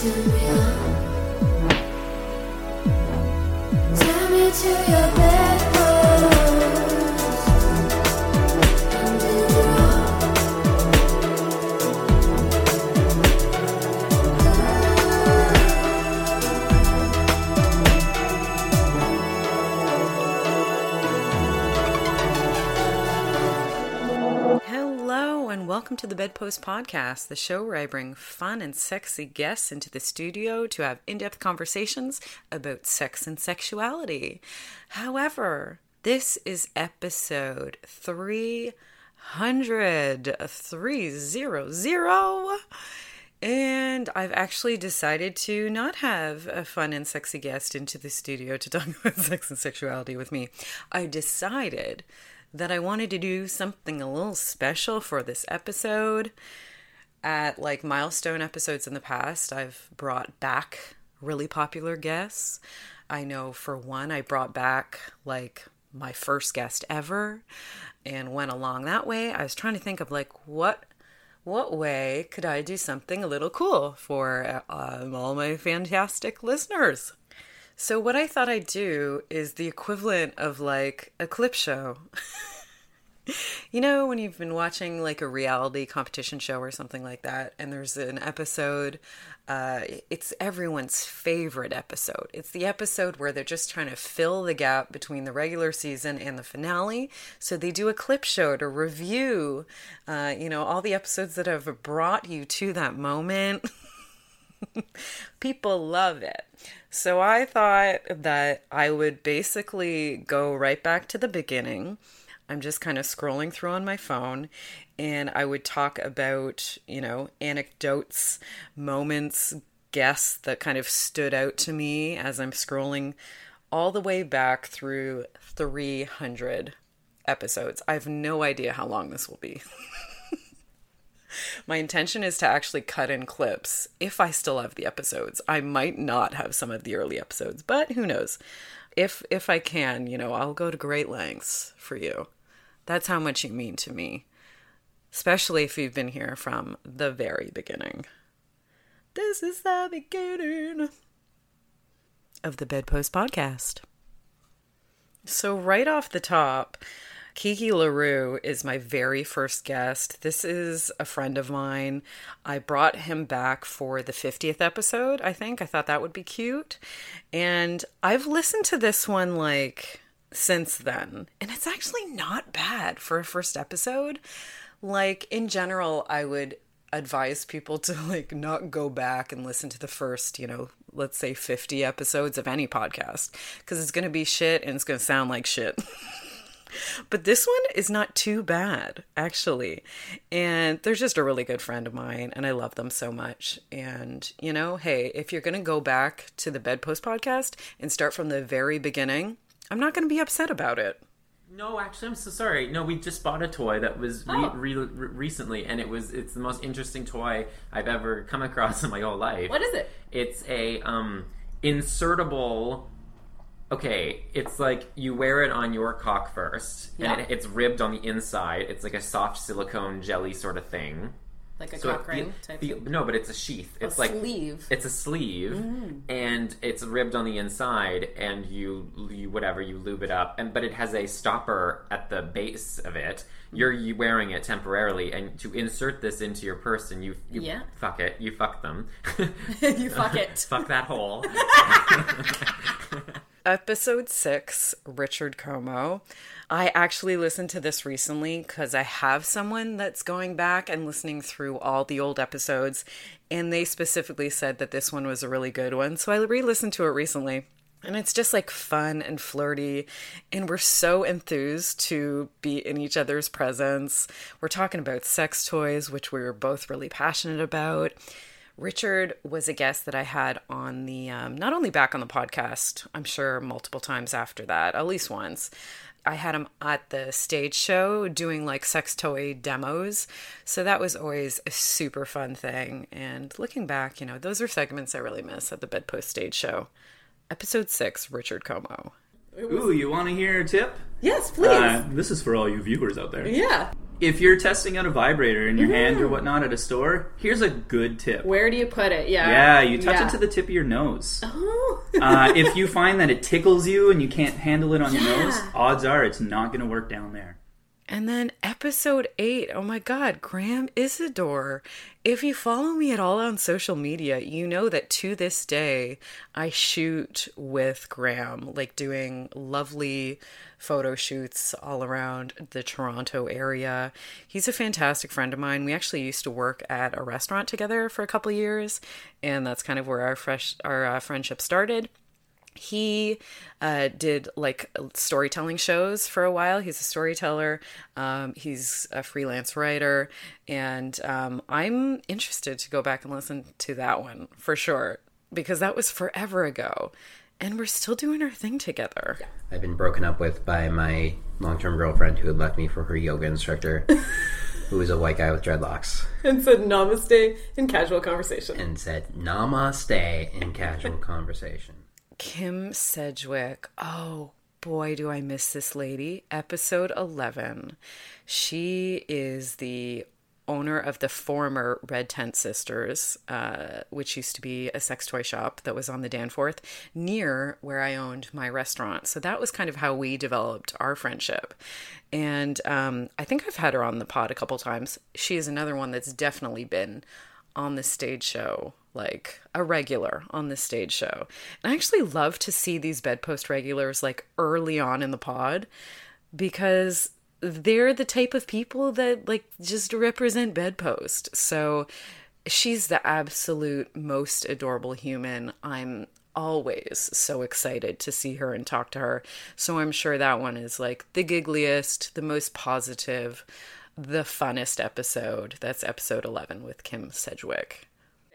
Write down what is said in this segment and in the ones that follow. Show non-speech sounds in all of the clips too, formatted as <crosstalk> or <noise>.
To your bedpost. And welcome to the Bedpost Podcast, the show where I bring fun and sexy guests into the studio to have in depth conversations about sex and sexuality. However, this is episode 300. 300. And I've actually decided to not have a fun and sexy guest into the studio to talk <laughs> about sex and sexuality with me. I decided that I wanted to do something a little special for this episode. At like milestone episodes in the past, I've brought back really popular guests. I know for one, I brought back like my first guest ever and went along that way. I was trying to think of like what what way could I do something a little cool for um, all my fantastic listeners? So, what I thought I'd do is the equivalent of like a clip show. <laughs> you know, when you've been watching like a reality competition show or something like that, and there's an episode, uh, it's everyone's favorite episode. It's the episode where they're just trying to fill the gap between the regular season and the finale. So, they do a clip show to review, uh, you know, all the episodes that have brought you to that moment. <laughs> People love it. So I thought that I would basically go right back to the beginning. I'm just kind of scrolling through on my phone and I would talk about, you know, anecdotes, moments, guests that kind of stood out to me as I'm scrolling all the way back through 300 episodes. I have no idea how long this will be. <laughs> My intention is to actually cut in clips if I still have the episodes. I might not have some of the early episodes, but who knows? If if I can, you know, I'll go to great lengths for you. That's how much you mean to me. Especially if you've been here from the very beginning. This is the beginning of the Bedpost podcast. So right off the top, Kiki LaRue is my very first guest. This is a friend of mine. I brought him back for the 50th episode, I think. I thought that would be cute. And I've listened to this one like since then, and it's actually not bad for a first episode. Like, in general, I would advise people to <laughs> like not go back and listen to the first, you know, let's say 50 episodes of any podcast because it's going to be shit and it's going to sound like shit. <laughs> But this one is not too bad, actually. And they're just a really good friend of mine, and I love them so much. And, you know, hey, if you're going to go back to the Bedpost podcast and start from the very beginning, I'm not going to be upset about it. No, actually, I'm so sorry. No, we just bought a toy that was re- Oh. re- re- recently, and it was it's the most interesting toy I've ever come across in my whole life. What is it? It's a um, insertable. Okay, it's like you wear it on your cock first, Yeah. and it, it's ribbed on the inside. It's like a soft silicone jelly sort of thing. Like a So cock it- ring the- type the- thing? no, but it's a sheath. It's like sleeve. It's a sleeve, Mm. and it's ribbed on the inside, and you you whatever you lube it up, and but it has a stopper at the base of it. You're you wearing it temporarily, and to insert this into your person, you, you Yeah. fuck it, you fuck them, <laughs> You fuck <laughs> it. fuck that hole. <laughs> Episode six, Richard Como. I actually listened to this recently because I have someone that's going back and listening through all the old episodes, and they specifically said that this one was a really good one. So I re listened to it recently. And it's just like fun and flirty. And we're so enthused to be in each other's presence. We're talking about sex toys, which we were both really passionate about. Richard was a guest that I had on the, um, not only back on the podcast, I'm sure multiple times after that, at least once. I had him at the stage show doing like sex toy demos. So that was always a super fun thing. And looking back, you know, those are segments I really miss at the Bedpost stage show. Episode six, Richard Como. Ooh, you want to hear a tip? Yes, please. Uh, this is for all you viewers out there. yeah. If you're testing out a vibrator in your hand or whatnot at a store, here's a good tip. Where do you put it? Yeah. Yeah, you touch Yeah. it to the tip of your nose. Oh. uh, if you find that it tickles you and you can't handle it on your <laughs> nose, odds are it's not going to work down there. And then episode eight, oh my God, Graham Isador. If you follow me at all on social media, you know that to this day I shoot with Graham, like doing lovely photo shoots all around the Toronto area. He's a fantastic friend of mine. We actually used to work at a restaurant together for a couple years, and that's kind of where our fresh our uh, friendship started he uh, did like storytelling shows for a while. He's a storyteller. Um, he's a freelance writer, and um, I'm interested to go back and listen to that one for sure because that was forever ago, and we're still doing our thing together. I've been broken up with by my long-term girlfriend who had left me for her yoga instructor, <laughs> who was a white guy with dreadlocks, And said namaste in casual conversation. and said "Namaste" in casual <laughs> conversation. Kim Sedgwick. Oh boy, do I miss this lady. Episode 11. She is the owner of the former Red Tent Sisters, uh, which used to be a sex toy shop that was on the Danforth near where I owned my restaurant. So that was kind of how we developed our friendship. And um, I think I've had her on the pod a couple times. She is another one that's definitely been on the stage show, like a regular on the stage show. And I actually love to see these bedpost regulars like early on in the pod because they're the type of people that like just represent bedpost. So she's the absolute most adorable human. I'm always so excited to see her and talk to her. So I'm sure that one is like the giggliest, the most positive, the funnest episode. That's episode 11 with Kim Sedgwick.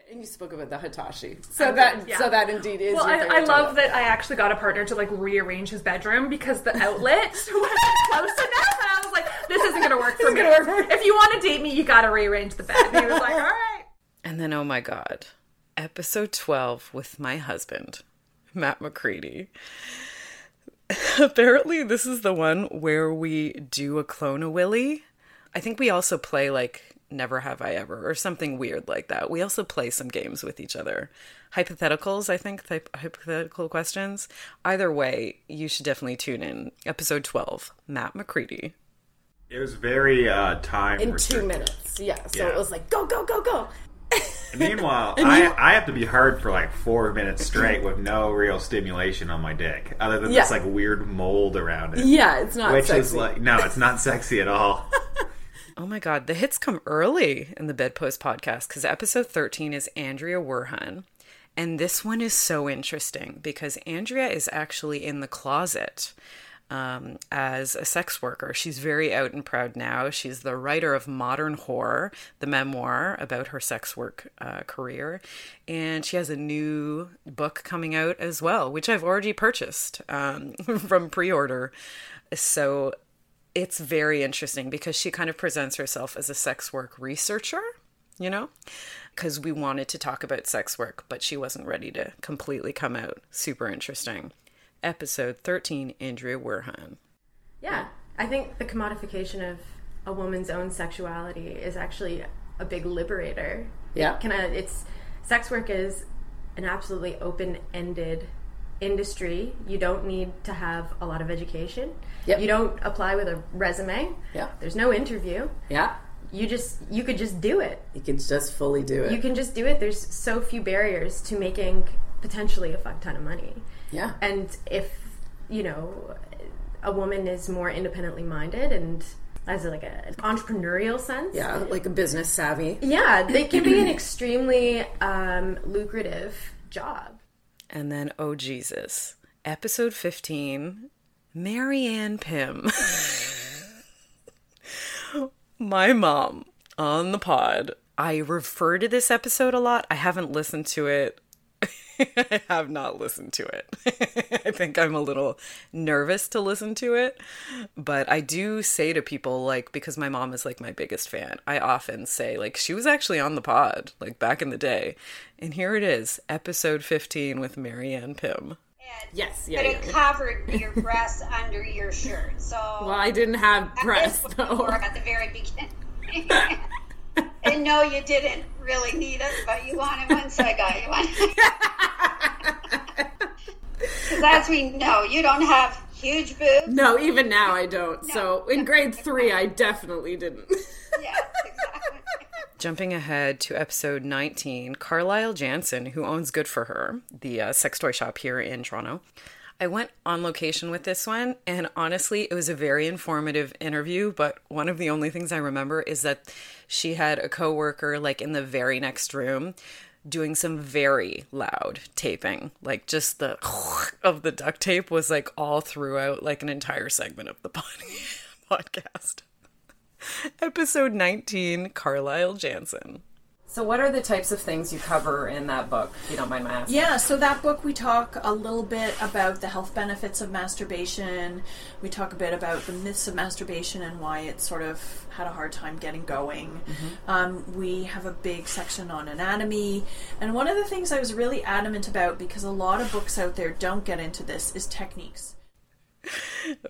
And you spoke about the Hitachi. So that yeah. so that indeed is Well, your I, I love that I actually got a partner to like rearrange his bedroom because the outlet <laughs> was close enough, and I was like, "This isn't gonna work for me. work. If you want to date me, you gotta rearrange the bed." And he was like, "All right." And then, oh my God, episode 12 with my husband, Matt McCready. <laughs> Apparently, this is the one where we do a clone a Willie. I think we also play like Never Have I Ever or something weird like that. We also play some games with each other. Hypotheticals, I think, type, hypothetical questions. Either way, you should definitely tune in. Episode 12, Matt McCready. It was very uh, time in two minutes. Yeah. So Yeah. it was like go go go go. <laughs> Meanwhile, I, I have to be hard for like four minutes straight with no real stimulation on my dick, other than this like weird mold around it. Yeah, it's not which sexy. is like no, it's not sexy at all. <laughs> Oh my God, the hits come early in the Bedpost podcast because episode 13 is Andrea Werhun. And this one is so interesting because Andrea is actually in the closet um, as a sex worker. She's very out and proud now. She's the writer of Modern Whore, the memoir about her sex work uh, career. And she has a new book coming out as well, which I've already purchased um, <laughs> from pre order. So it's very interesting because she kind of presents herself as a sex work researcher, you know? Because we wanted to talk about sex work, but she wasn't ready to completely come out. Super interesting. Episode 13 Andrea Werhun. Yeah, I think the commodification of a woman's own sexuality is actually a big liberator. Yeah. It kind of it's sex work is an absolutely open-ended industry. You don't need to have a lot of education. Yep. You don't apply with a resume. Yeah. There's no interview. Yeah. You just you could just do it. You can just fully do it. You can just do it. There's so few barriers to making potentially a fuck ton of money. yeah. And if you know a woman is more independently minded and has like an entrepreneurial sense, yeah, like a business savvy. yeah, they can be an <clears throat> extremely um, lucrative job. And then, oh Jesus, episode 15, Marianne Pym. <laughs> My mom on the pod. I refer to this episode a lot. I haven't listened to it. <laughs> I have not listened to it. <laughs> I think I'm a little nervous to listen to it. But I do say to people, like, because my mom is like my biggest fan, I often say, like, she was actually on the pod, like back in the day. And here it is, episode 15 with Marianne Pym. Yes, yes. but yeah. it yeah. covered your breasts <laughs> under your shirt. So Well, I didn't have breasts though. at the very beginning. <laughs> and no, you didn't really need it, but you wanted one, so I got you one. <laughs> Because as we know, you don't have huge boobs. No, even now I don't. So in grade three, I definitely didn't. <laughs> Yes, exactly. Jumping ahead to episode 19, Carlyle Jansen, who owns Good for Her, the uh, sex toy shop here in Toronto. I went on location with this one, and honestly, it was a very informative interview. But one of the only things I remember is that she had a coworker, like in the very next room, doing some very loud taping. Like just the <laughs> of the duct tape was like all throughout, like an entire segment of the <laughs> <laughs> podcast. Episode 19, Carlyle Jansen. So, what are the types of things you cover in that book, if you don't mind my asking? Yeah, so that book we talk a little bit about the health benefits of masturbation. We talk a bit about the myths of masturbation and why it sort of had a hard time getting going. Um, we have a big section on anatomy. And one of the things I was really adamant about, because a lot of books out there don't get into this, is techniques. <laughs>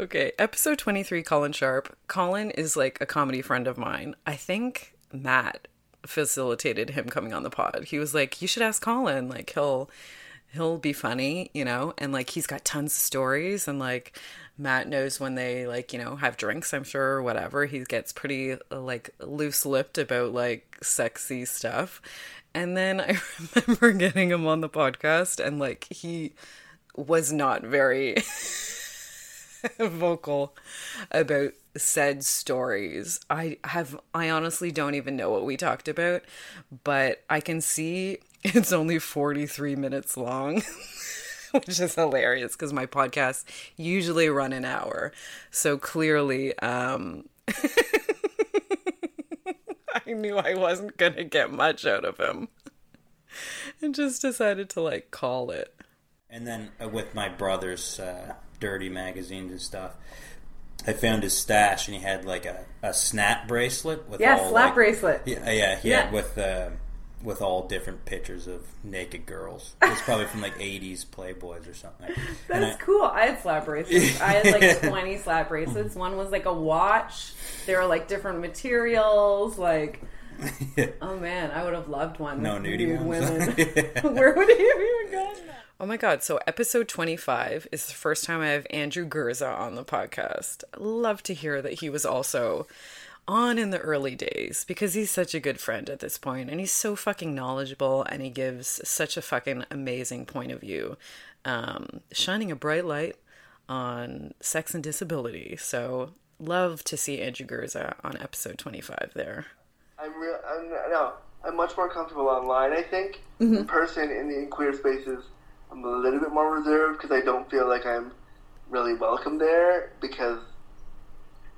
Okay, episode 23, Colin Sharp. Colin is like a comedy friend of mine. I think Matt facilitated him coming on the pod. He was like, "You should ask Colin. Like he'll he'll be funny, you know, and like he's got tons of stories and like Matt knows when they like, you know, have drinks, I'm sure, or whatever. He gets pretty like loose-lipped about like sexy stuff. And then <laughs> I remember getting him on the podcast and like he was not very <laughs> <laughs> vocal about said stories. I have I honestly don't even know what we talked about, but I can see <laughs> it's only 43 minutes long. <laughs> Which is hilarious because my podcasts usually run an hour. So clearly, um, I knew I wasn't going to get much out of him. And just decided to like call it. And then uh, with my brother's uh, dirty magazines and stuff, I found his stash, and he had like a, a snap bracelet with Yeah, all, slap like- bracelet. Yeah, yeah, he Yeah. had with uh, with all different pictures of naked girls. It was probably from like '80s Playboys or something. <laughs> That's I- cool. I had slap bracelets. I had like <laughs> 20 slap bracelets. One was like a watch. There were like different materials. Like, <laughs> oh man, I would have loved one. No nudie nude ones. women. Where would he have even gone? Oh my god, so episode 25 is the first time I have Andrew Gurza on the podcast. Love to hear that he was also on in the early days because he's such a good friend at this point and he's so fucking knowledgeable and he gives such a fucking amazing point of view, um, shining a bright light on sex and disability. So, love to see Andrew Gurza on episode 25 there. I'm real. I'm no. I'm much more comfortable online. I think Mm-hmm. in person in the in queer spaces, I'm a little bit more reserved because I don't feel like I'm really welcome there because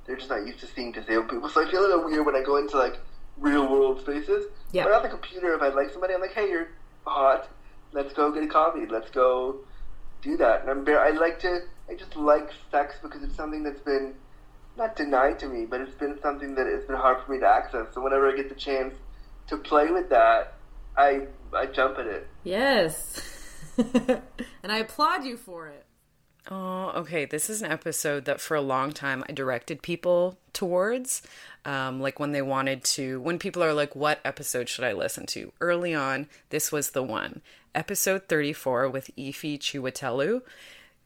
they're just not used to seeing disabled people. So I feel a little weird when I go into like real world spaces. Yeah. But on the computer, if I like somebody, I'm like, hey, you're hot. Let's go get a coffee. Let's go do that. And I'm very. I like to. I just like sex because it's something that's been not denied to me, but it's been something that it's been hard for me to access. So whenever I get the chance to play with that, I I jump at it. Yes. <laughs> <laughs> and I applaud you for it. Oh, okay. This is an episode that for a long time I directed people towards. Um, like when they wanted to, when people are like, what episode should I listen to? Early on, this was the one. Episode 34 with Ify Chiwetelu.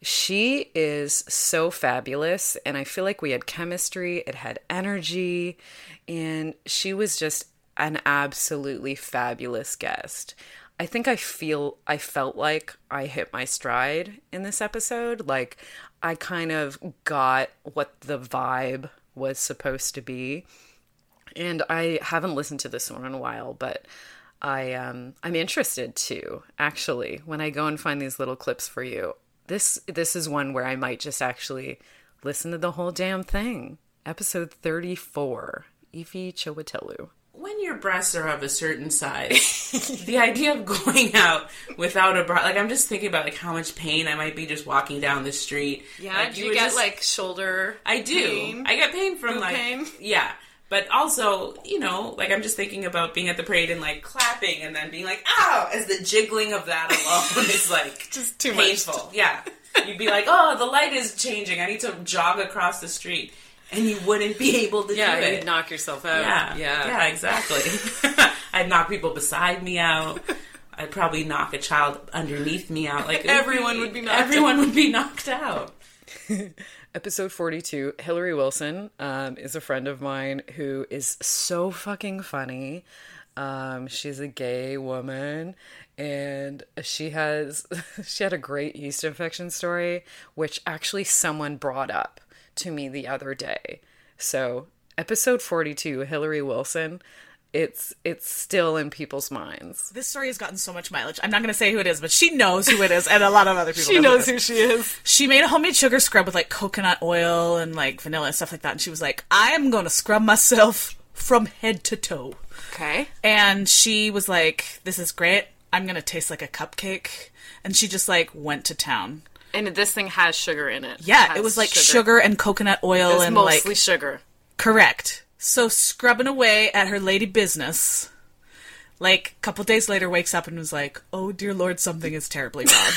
She is so fabulous, and I feel like we had chemistry, it had energy, and she was just an absolutely fabulous guest. I think I feel I felt like I hit my stride in this episode. Like I kind of got what the vibe was supposed to be. And I haven't listened to this one in a while, but I um I'm interested to actually when I go and find these little clips for you. this this is one where I might just actually listen to the whole damn thing. Episode 34. Ify Chiwetelu. When your breasts are of a certain size, <laughs> the idea of going out without a bra, like I'm just thinking about like how much pain I might be just walking down the street. Yeah, like, do you would get just- like shoulder I do. pain? I get pain from like pain? yeah. But also, you know, like I'm just thinking about being at the parade and like clapping and then being like, ow, as the jiggling of that alone <laughs> is like <laughs> just too painful. much. Yeah. You'd be like, oh, the light is changing. I need to jog across the street. And you wouldn't be able to Yeah, do it. you'd knock yourself out. Yeah, Yeah. yeah, exactly. <laughs> <laughs> I'd knock people beside me out. I'd probably knock a child underneath me out. Like Everyone would be knocked Everyone out. would be knocked out. <laughs> Episode 42, Hillary Wilson um, is a friend of mine who is so fucking funny. Um, she's a gay woman and she has she had a great yeast infection story which actually someone brought up to me the other day. So, episode 42, Hillary Wilson, it's it's still in people's minds. This story has gotten so much mileage. I'm not going to say who it is, but she knows who it is, and a lot of other <laughs> people. She know knows it who she is. She made a homemade sugar scrub with like coconut oil and like vanilla and stuff like that. And she was like, "I am going to scrub myself from head to toe." Okay. And she was like, "This is great. I'm going to taste like a cupcake." And she just like went to town. And this thing has sugar in it. Yeah, has it was like sugar, and coconut oil It and mostly like sugar. Correct. So scrubbing away at her lady business. Like a couple days later, wakes up and was like, "Oh dear lord, something is terribly wrong.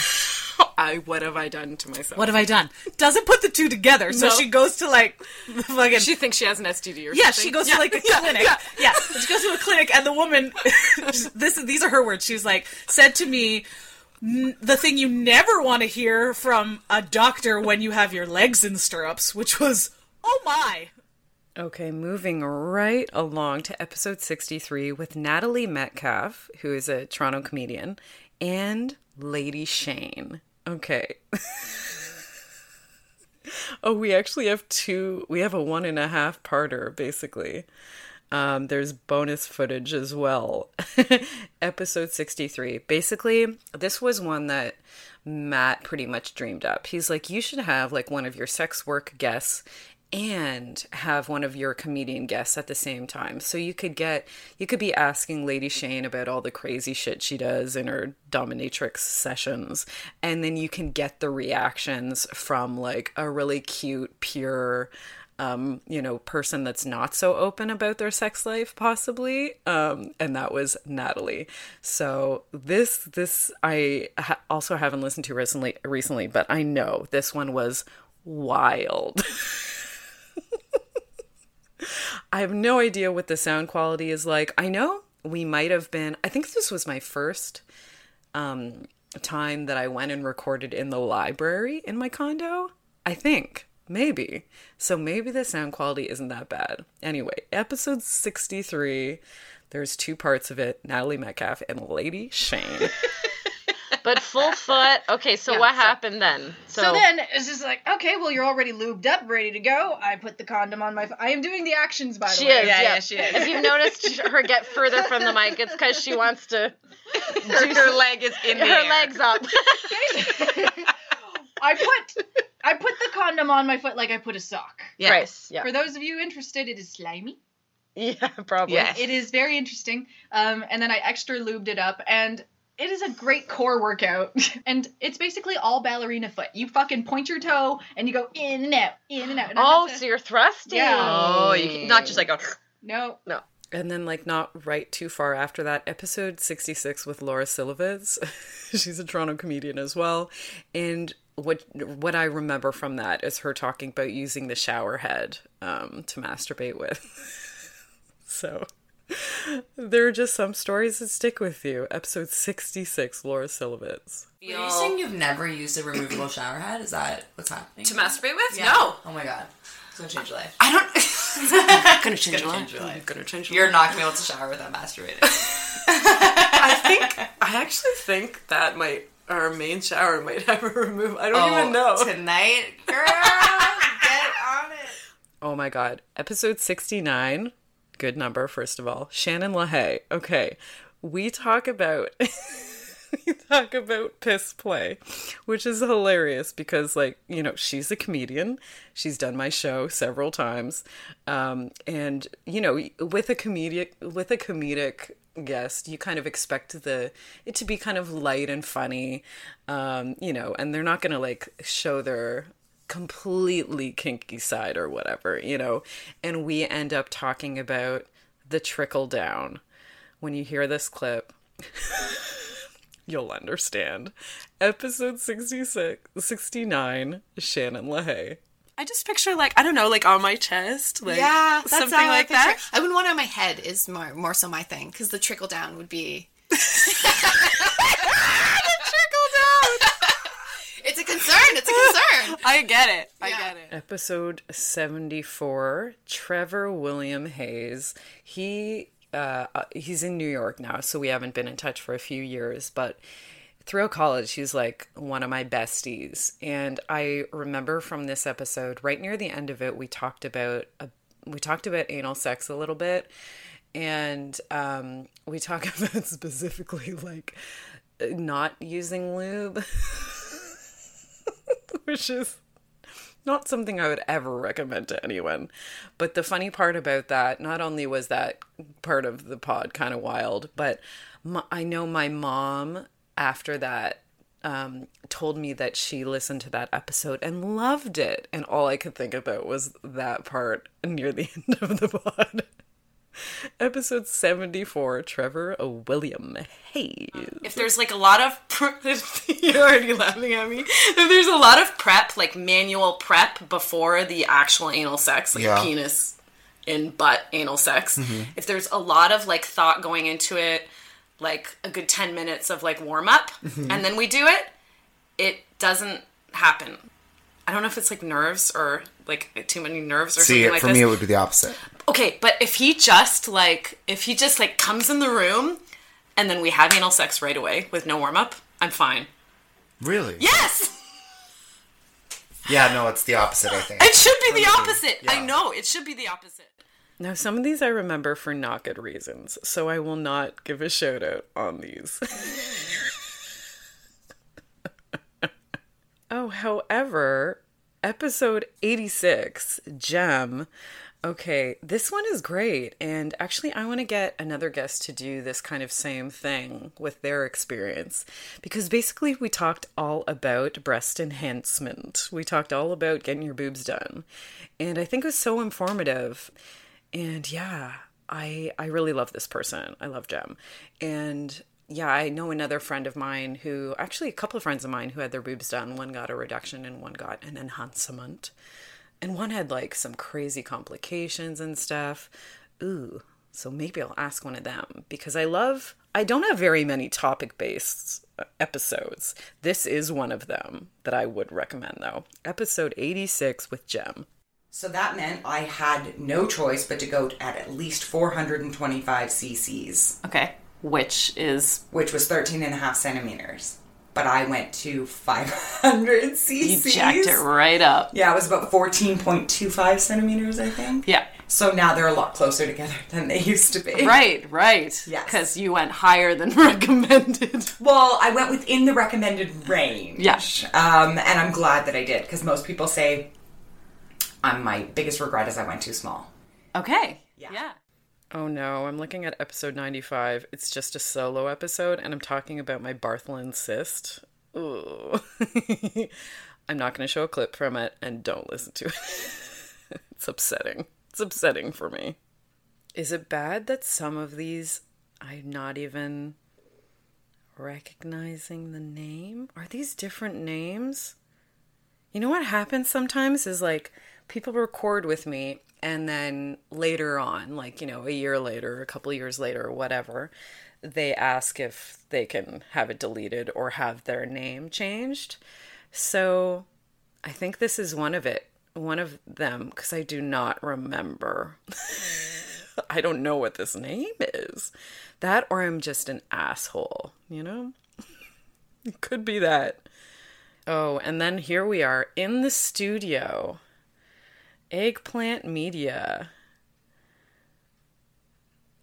<laughs> I what have I done to myself? what have I done?" Doesn't put the two together, so No. she goes to like the <laughs> fucking. She thinks she has an STD or something. yeah, something. she goes Yeah, to like a <laughs> yeah, clinic. yeah. Yeah, she goes to a clinic, and the woman, this these are her words. She's like, said to me, "N- the thing you never want to hear from a doctor when you have your legs in stirrups, which was, oh my. Okay, moving right along to episode 63 with Natalie Metcalf, who is a Toronto comedian, and Lady Shane. Okay. <laughs> oh, we actually have two, we have a one and a half parter, basically. Um, there's bonus footage as well. <laughs> Episode 63. Basically, this was one that Matt pretty much dreamed up. He's like, you should have like one of your sex work guests and have one of your comedian guests at the same time. So you could get, you could be asking Lady Shane about all the crazy shit she does in her dominatrix sessions. And then you can get the reactions from like a really cute, pure, um, you know, person that's not so open about their sex life, possibly. Um, and that was Natalie. So this, this I ha- also haven't listened to recently, recently, but I know this one was wild. <laughs> I have no idea what the sound quality is like. I know we might have been, I think this was my first um, time that I went and recorded in the library in my condo. I think. Maybe. So maybe the sound quality isn't that bad. Anyway, episode 63. There's two parts of it Natalie Metcalf and Lady Shane. <laughs> But full foot. Okay, so Yeah, what so- happened then? So, then it's just like, okay, well, you're already lubed up, ready to go. I put the condom on my. F- I am doing the actions, by the she way. is. Yeah, she is. If you've noticed her get further from the mic, it's because she wants to. <laughs> Her, her leg is in the her air. legs up. <laughs> I put I put the condom on my foot like I put a sock. Yes. Right, yeah. For those of you interested, it is slimy. Yeah, probably. Yes. It is very interesting. Um, and then I extra lubed it up, and it is a great core workout. <laughs> and it's basically all ballerina foot. You fucking point your toe, and you go in and out, in and out. And Oh, have to- so you're thrusting. Yeah. Oh, you can, not just like a. <laughs> No. No. And then, like, not right too far after that, episode 66 with Laura Silovitz. <laughs> She's a Toronto comedian as well. And what what I remember from that is her talking about using the shower head um, to masturbate with. <laughs> so there are just some stories that stick with you. Episode 66, Laura Silovitz. Are you saying you've never used a removable shower head? Is that what's happening? To masturbate with? Yeah. No. Oh my god. It's gonna change your life. I don't. <laughs> gonna change your life. change your life. Gonna change your You're life. not gonna be able to shower without masturbating. <laughs> I think, I actually think that might, our main shower might <laughs> have a remove. I don't Oh, even know. Tonight, girl, get on it. Oh my god. Episode 69. Good number, first of all. Shannon LaHaye. Okay. We talk about <laughs> we talk about piss play, which is hilarious because, like, you know, she's a comedian. She's done my show several times, um, and you know, with a comedic with a comedic guest, you kind of expect the it to be kind of light and funny, um, you know, and they're not going to like show their completely kinky side or whatever, you know. And we end up talking about the trickle down. When you hear this clip, <laughs> you'll understand. Episode 66, 69, Shannon LaHaye. I just picture like I don't know, like on my chest, like yeah, that's something how I like that. I wouldn't want it on my head. Is more more so my thing because the trickle down would be. <laughs> The trickle down. <laughs> It's a concern. It's a concern. <laughs> I get it. I get it. Episode 74, Trevor William Hayes. He uh, uh, he's in New York now, so we haven't been in touch for a few years, but throughout college, he's like one of my besties. And I remember from this episode, right near the end of it, we talked about a, we talked about anal sex a little bit, and um, we talk <laughs> about specifically like not using lube, <laughs> which is not something I would ever recommend to anyone. But the funny part about that, not only was that part of the pod kind of wild, but my, I know my mom after that um, told me that she listened to that episode and loved it. And all I could think about was that part near the <laughs> end of the pod. Episode 74, Trevor William Hayes. If there's like a lot of <laughs> <laughs> you're already laughing at me. If there's a lot of prep, like manual prep before the actual anal sex, like Yeah. penis in butt anal sex. Mhm. If there's a lot of like thought going into it, like a good 10 minutes of like warm up Mhm. and then we do it, it doesn't happen. I don't know if it's like nerves or like too many nerves or See, something like for this. me, it would be the opposite. Okay, but if he just like if he just like comes in the room and then we have anal sex right away with no warm up, I'm fine. Really? Yes, Yeah, no, it's the opposite, I think. it should be the opposite. I know it should be the opposite. Now, some of these I remember for not good reasons, so I will not give a shout out on these. <laughs> oh, however, episode 86, Gem. Okay, this one is great. And actually, I want to get another guest to do this kind of same thing with their experience. Because basically, we talked all about breast enhancement. We talked all about getting your boobs done. And I think it was so informative. And yeah, I I really love this person. I love Jem. And yeah, I know another friend of mine who actually a couple of friends of mine who had their boobs done. One got a reduction and one got an enhancement. And one had like some crazy complications and stuff. Ooh. So maybe I'll ask one of them because I love I don't have very many topic based episodes. This is one of them that I would recommend though. Episode 86 with Jem. So that meant I had no choice but to go at at least 425 cc's. Okay. Which is? Which was 13 and a half centimeters. But I went to 500 <laughs> cc's. You jacked it right up. Yeah, it was about 14.25 centimeters, I think. Yeah. So now they're a lot closer together <laughs> than they used to be. Right, right. Yes. Because you went higher than <laughs> recommended. Well, I went within the recommended range. Yeah. Um, and I'm glad that I did because most people say um, my biggest regret is I went too small. Okay. Yeah. Oh no, I'm looking at episode 95. It's just a solo episode, and I'm talking about my Bartholin cyst. Ooh. <laughs> I'm not going to show a clip from it, and don't listen to it. <laughs> it's upsetting. It's upsetting for me. Is it bad that some of these I'm not even recognizing the name? Are these different names? You know what happens sometimes is like people record with me and then later on, like, you know, a year later, a couple years later, whatever, they ask if they can have it deleted or have their name changed. So I think this is one of it, one of them, because I do not remember. <laughs> I don't know what this name is. That or I'm just an asshole, you know? <laughs> it could be that. Oh, and then here we are in the studio. Eggplant Media.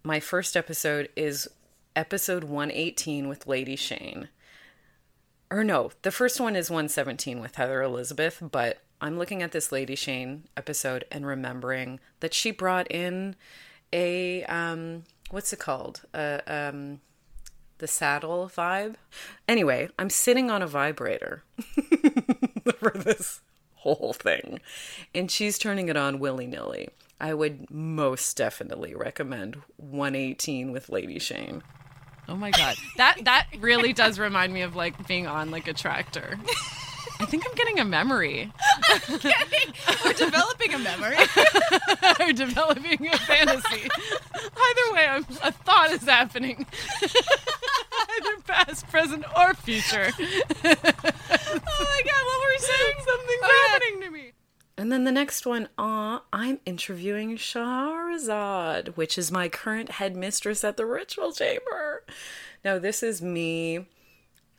My first episode is episode 118 with Lady Shane. or no, the first one is 117 with Heather Elizabeth, but I'm looking at this Lady Shane episode and remembering that she brought in a um what's it called? Uh, um the saddle vibe. Anyway, I'm sitting on a vibrator <laughs> for this whole thing. And she's turning it on willy-nilly. I would most definitely recommend 118 with Lady Shane. Oh my god. That that really does remind me of like being on like a tractor. I think I'm getting a memory. <laughs> We're developing a memory. <laughs> We're developing a fantasy. Either way, I'm, a thought is happening. <laughs> Either past, present, or future. Oh my god, what were we saying? Something's oh, happening to me. And then the next one, aw, I'm interviewing Shahrazad, which is my current headmistress at the ritual chamber. Now, this is me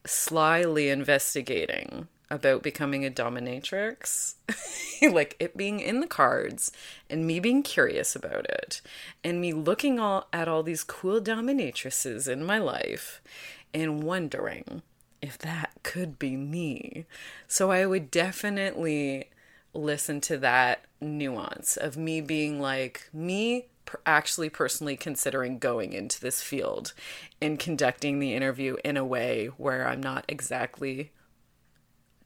slyly investigating about becoming a dominatrix. <laughs> like it being in the cards and me being curious about it and me looking all at all these cool dominatrices in my life and wondering if that could be me. So I would definitely listen to that nuance of me being like me per- actually personally considering going into this field and conducting the interview in a way where I'm not exactly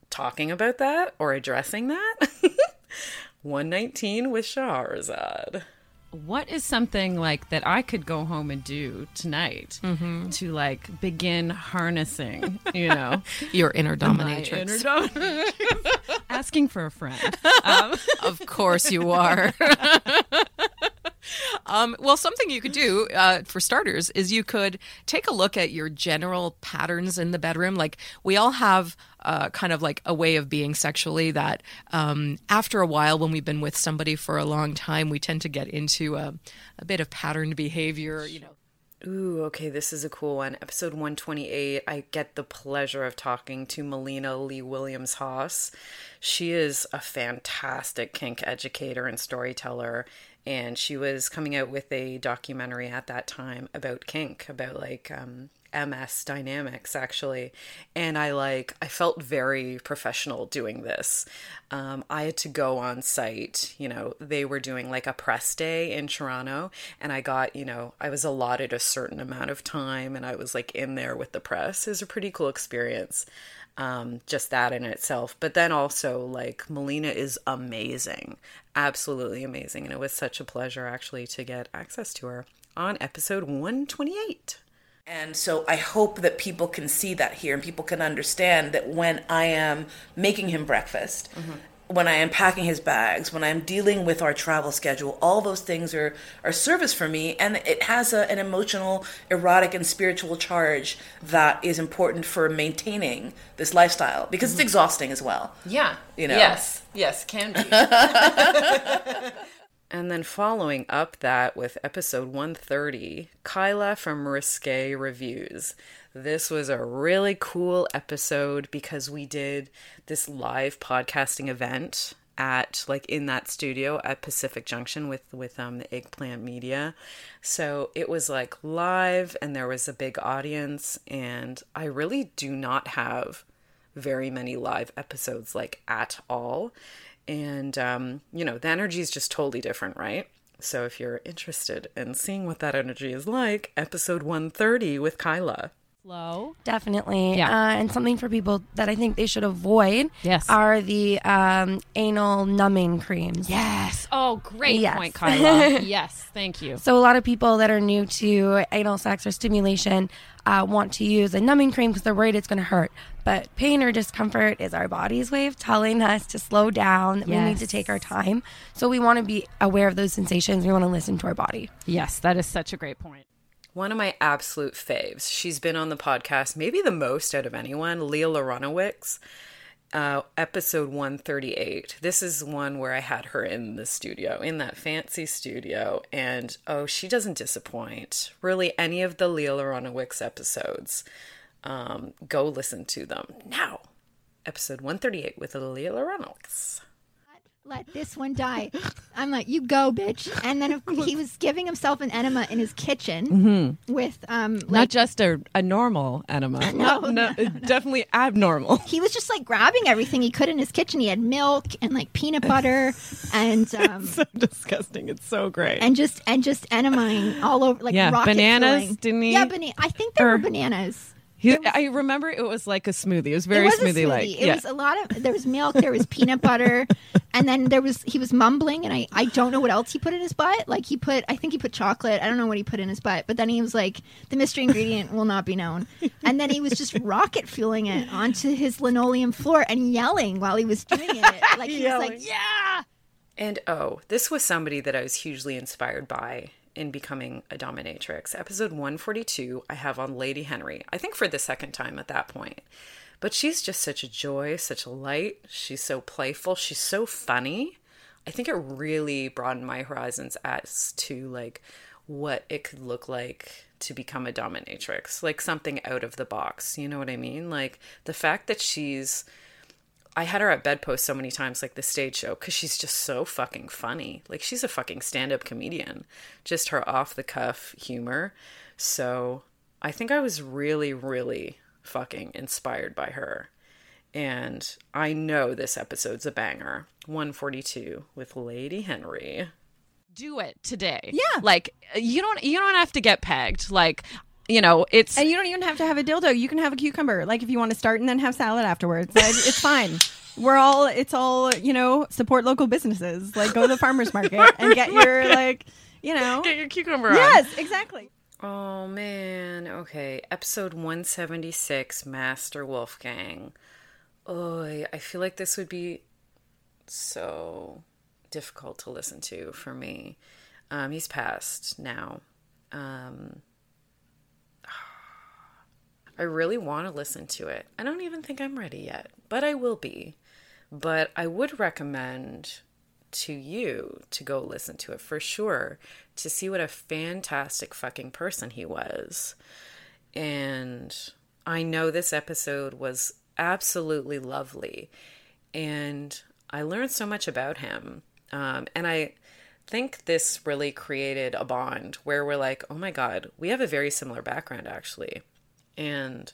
talking about that or addressing that. <laughs> 119 with Shahrazad. What is something like that I could go home and do tonight Mhm. to like begin harnessing, you know, <laughs> Your inner dominatrix. inner dominatrix. Asking for a friend. <laughs> Um, of course you are. <laughs> um, well, something you could do uh, for starters is you could take a look at your general patterns in the bedroom. Like we all have uh, kind of like a way of being sexually that um, after a while, when we've been with somebody for a long time, we tend to get into a, a bit of patterned behavior. You know, Ooh, okay, this is a cool one. Episode 128, I get the pleasure of talking to Melina Lee Williams Haas. She is a fantastic kink educator and storyteller, and she was coming out with a documentary at that time about kink, about like um, MS dynamics, actually. And I like, I felt very professional doing this. Um, I had to go on site, you know, they were doing like a press day in Toronto, and I got, you know, I was allotted a certain amount of time and I was like in there with the press. It was a pretty cool experience. Um, just that in itself. But then also, like, Melina is amazing. Absolutely amazing. And it was such a pleasure actually to get access to her on episode 128. And so I hope that people can see that here and people can understand that when I am making him breakfast, mm-hmm. when I am packing his bags, when I'm dealing with our travel schedule, all those things are, are service for me. And it has a, an emotional, erotic, and spiritual charge that is important for maintaining this lifestyle because it's mm-hmm. exhausting as well. Yeah. You know? Yes. Yes, can be. <laughs> <laughs> and then following up that with episode 130, Kyla from Risque Reviews. This was a really cool episode because we did this live podcasting event at like in that studio at Pacific Junction with with um the Eggplant Media. So it was like live and there was a big audience and I really do not have very many live episodes like at all and um, you know the energy is just totally different right? So if you're interested in seeing what that energy is like episode 130 with kyla Flow. Definitely. Yeah. Uh, and something for people that I think they should avoid Yes. are the um, anal numbing creams. Yes. Oh, great Yes. point, Kyla. <laughs> yes, thank you. So a lot of people that are new to anal sex or stimulation uh, want to use a numbing cream because they're worried it's going to hurt. But pain or discomfort is our body's way of telling us to slow down. That We need to take our time. So we want to be aware of those sensations. We want to listen to our body. Yes, that is such a great point. One of my absolute faves. She's been on the podcast maybe the most out of anyone leah Laronowicz, uh, episode 138 this is one where i had her in the studio in that fancy studio and oh she doesn't disappoint. Really any of the leah Laronowicz episodes um, go listen to them. Now episode 138 with leah Laronowicz. Let this one die. I'm like, you go, bitch. And then he was giving himself an enema in his kitchen Mhm. with um like Not just a, a normal enema. No, <laughs> Not- no, no, <laughs> definitely abnormal. he was just like grabbing everything he could in his kitchen. He had milk and like peanut butter <laughs> and um so disgusting. It's so great. and just and just enemaing all over like Yeah, bananas, filling. didn't he? Yeah, bana- I think there were bananas. He, I remember it was like a smoothie. It was very it was smoothie like. smoothie. It was a lot of there was milk, there was peanut butter, <laughs> and then there was he was mumbling, and I I don't know what else he put in his butt. Like he put I think he put chocolate. I don't know what he put in his butt, but then he was like the mystery ingredient will not be known. And then he was just <laughs> rocket fueling it onto his linoleum floor and yelling while he was doing it. Like he was like, yeah. And oh, this was somebody that I was hugely inspired by in becoming a dominatrix. Episode 142, I have on Lady Henry. I think for the second time at that point. But she's just such a joy, such a light. She's so playful. She's so funny. I think it really broadened my horizons as to like what it could look like to become a dominatrix, like something out of the box. You know what I mean? Like the fact that she's I had her at bedpost so many times, like the stage show, because she's just so fucking funny. Like she's a fucking stand-up comedian, just her off-the-cuff humor. So I think I was really, really fucking inspired by her. And I know this episode's a banger. 142 with Lady Henry. Do it today. Yeah. Like you don't you don't have to get pegged. Like you know, it's And you don't even have to have a dildo. You can have a cucumber. Like if you want to start and then have salad afterwards. It's fine. We're all it's all, you know, support local businesses. Like go to the farmers market and get your like, you know, get your cucumber on. Yes, exactly. Oh man, okay. Episode 176, Master Wolfgang. Oh, I feel like this would be so difficult to listen to for me. Um, he's passed now. Um, I really want to listen to it. I don't even think I'm ready yet, but I will be. But I would recommend to you to go listen to it for sure to see what a fantastic fucking person he was. And I know this episode was absolutely lovely. And I learned so much about him. Um, and I think this really created a bond where we're like, oh my God, we have a very similar background actually. And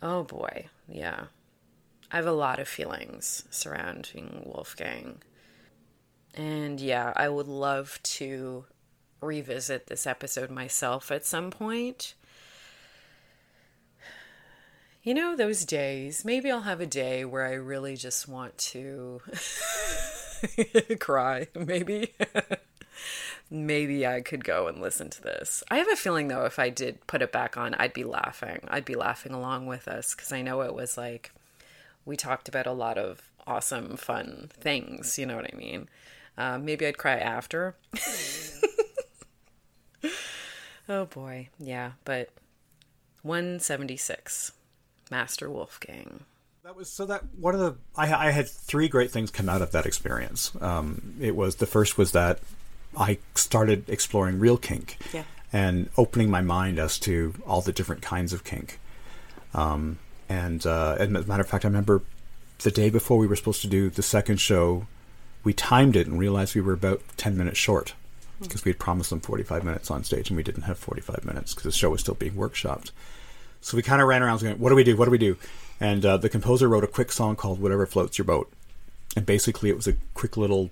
oh boy, yeah. I have a lot of feelings surrounding Wolfgang. And yeah, I would love to revisit this episode myself at some point. You know, those days, maybe I'll have a day where I really just want to <laughs> cry, maybe. <laughs> maybe I could go and listen to this. I have a feeling, though, if I did put it back on, I'd be laughing. I'd be laughing along with us because I know it was like we talked about a lot of awesome, fun things. You know what I mean? Uh, maybe I'd cry after. <laughs> oh boy, yeah, but 176, Master Wolfgang. That was so that one of the I, I had three great things come out of that experience. Um, it was the first was that I started exploring real kink Yeah. and opening my mind as to all the different kinds of kink. Um, and uh, as a matter of fact, I remember the day before we were supposed to do the second show, we timed it and realized we were about ten minutes short because we had promised them forty-five minutes on stage and we didn't have forty-five minutes because the show was still being workshopped. So we kind of ran around going, "What do we do? What do we do?" And uh, the composer wrote a quick song called "Whatever Floats Your Boat," and basically it was a quick little,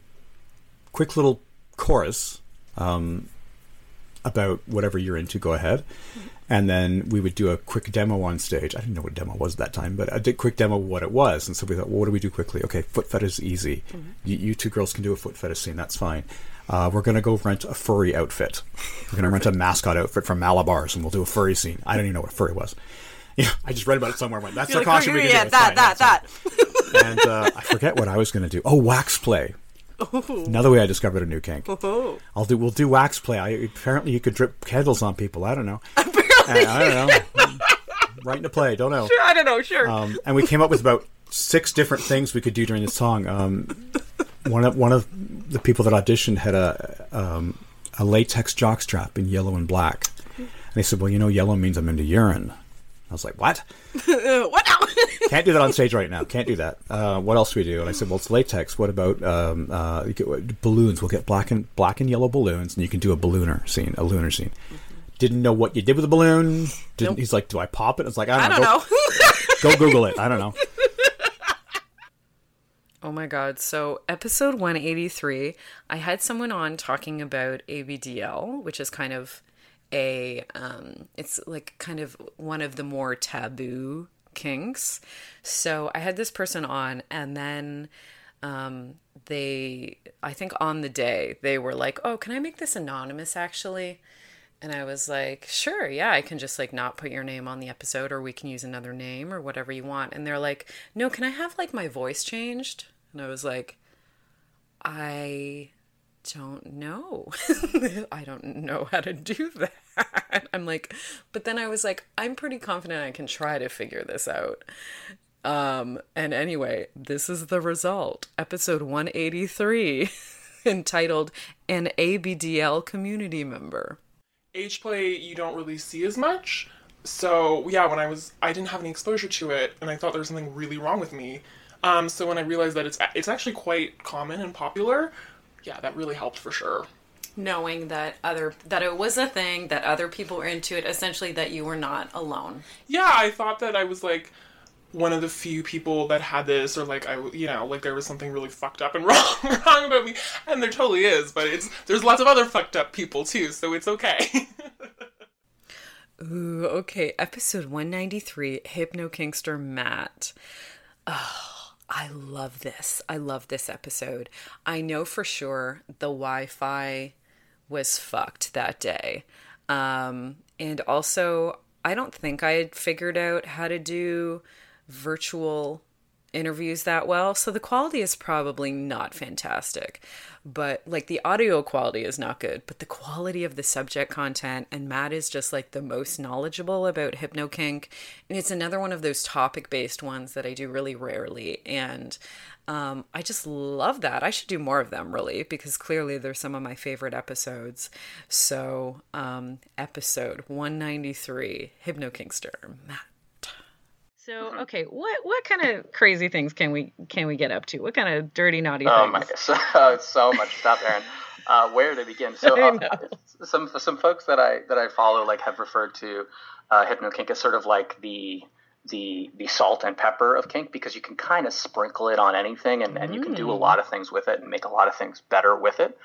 quick little chorus um, about whatever you're into. Go ahead, and then we would do a quick demo on stage. I didn't know what demo was at that time, but I did quick demo what it was, and so we thought, well, what do we do quickly? Okay, foot fetish is easy. You, you two girls can do a foot fetish scene. That's fine. Uh, we're gonna go rent a furry outfit. We're gonna rent a mascot outfit from Malabar's, and we'll do a furry scene. I don't even know what a furry was. <laughs> Yeah, I just read about it somewhere. Went, that's You're the like, costume oh, we can yeah, do. That, fine. that, that. and uh, I forget what I was going to do. Oh, wax play. Another way I discovered a new kink. Oh. I'll do. We'll do wax play. I, apparently, you could drip candles on people. I don't know. <laughs> I, I don't know. right into play. Don't know. Sure, I don't know. Sure. Um, and we came up with about six different things we could do during the song. Um, one of one of the people that auditioned had a um, a latex jockstrap in yellow and black. And they said, "Well, you know, yellow means I'm into urine." I was like, "What?" <laughs> what? Can't do that on stage right now. Can't do that. Uh, what else do we do? And I said, well, it's latex. What about um, uh, you get, balloons? We'll get black and black and yellow balloons, and you can do a ballooner scene, a looner scene. Didn't know what you did with the balloon. Didn't, Nope. He's like, do I pop it? It's like, I I don't, don't know. Go, go Google it. I don't know. <laughs> Oh my god. So, episode 183, I had someone on talking about ABDL, which is kind of a um it's like kind of one of the more taboo kinks. So, I had this person on and then um they I think on the day they were like, "Oh, can I make this anonymous actually?" And I was like, sure, yeah, I can just like not put your name on the episode or we can use another name or whatever you want. And they're like, no, can I have like my voice changed? And I was like, I don't know. <laughs> I don't know how to do that. <laughs> I'm like, but then I was like, I'm pretty confident I can try to figure this out. Um, and anyway, this is the result. Episode 183, <laughs> entitled An ABDL Community Member. age play you don't really see as much. So yeah, when I was I didn't have any exposure to it, and I thought there was something really wrong with me. Um, so when I realized that it's it's actually quite common and popular, yeah, that really helped for sure. Knowing that other that it was a thing, that other people were into it, essentially that you were not alone. Yeah, I thought that I was like one of the few people that had this, or like I, you know, like there was something really fucked up and <laughs> wrong wrong about me, and there totally is. But it's there's lots of other fucked up people too, so it's okay. <laughs> Ooh, okay. Episode 193, Hypnokinkster Matt. Oh, I love this. I love this episode. I know for sure the Wi Fi was fucked that day. Um, and also, I don't think I had figured out how to do virtual interviews that well. So the quality is probably not fantastic. But like the audio quality is not good, but the quality of the subject content and Matt is just like the most knowledgeable about hypnokink. And it's another one of those topic based ones that I do really rarely. And um, I just love that. I should do more of them, really, because clearly they're some of my favorite episodes. So, um, episode 193, Hypnokinkster, Matt. So, okay, what what kind of crazy things can we can we get up to? What kind of dirty naughty things? <laughs> Oh things? my god, so, so much stuff, Erin. Uh, where to begin? <laughs> So, uh, some some folks that I that I follow like have referred to uh, hypnokink as sort of like the the the salt and pepper of kink because you can kind of sprinkle it on anything and, and you can do a Mm. lot of things with it and make a lot of things better with it.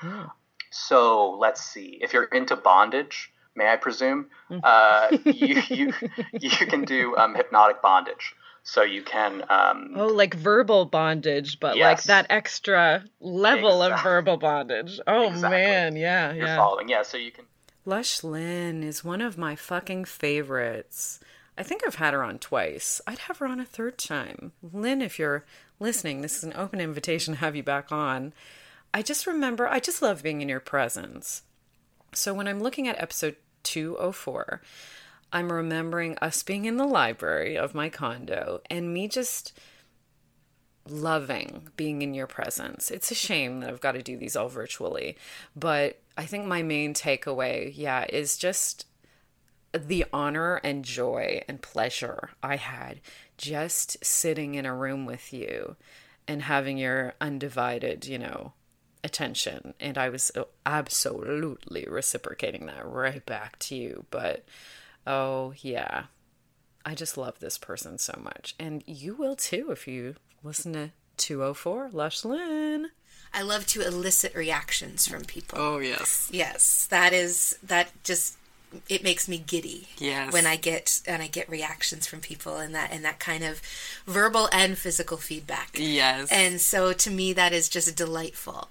So let's see. If you're into bondage, may I presume, uh, you, you you can do um, hypnotic bondage. So you can um, Oh, like verbal bondage, but like that extra level of verbal bondage. Oh man, yeah, you're yeah. following. Yeah, so you can. Lush Lynn is one of my fucking favorites. I think I've had her on twice. I'd have her on a third time. Lynn, if you're listening, this is an open invitation to have you back on. I just remember, I just love being in your presence. So when I'm looking at episode 204, I'm remembering us being in the library of my condo and me just loving being in your presence. It's a shame that I've got to do these all virtually, but I think my main takeaway, yeah, is just the honor and joy and pleasure I had just sitting in a room with you and having your undivided, you know, attention. And I was uh, absolutely reciprocating that right back to you. But oh, yeah, I just love this person so much. And you will too if you listen to 204 Lush Lynn. I love to elicit reactions from people. Oh, yes. Yes, that is that just it makes me giddy. Yes. When I get and I get reactions from people and that and that kind of verbal and physical feedback. Yes. And so to me that is just delightful.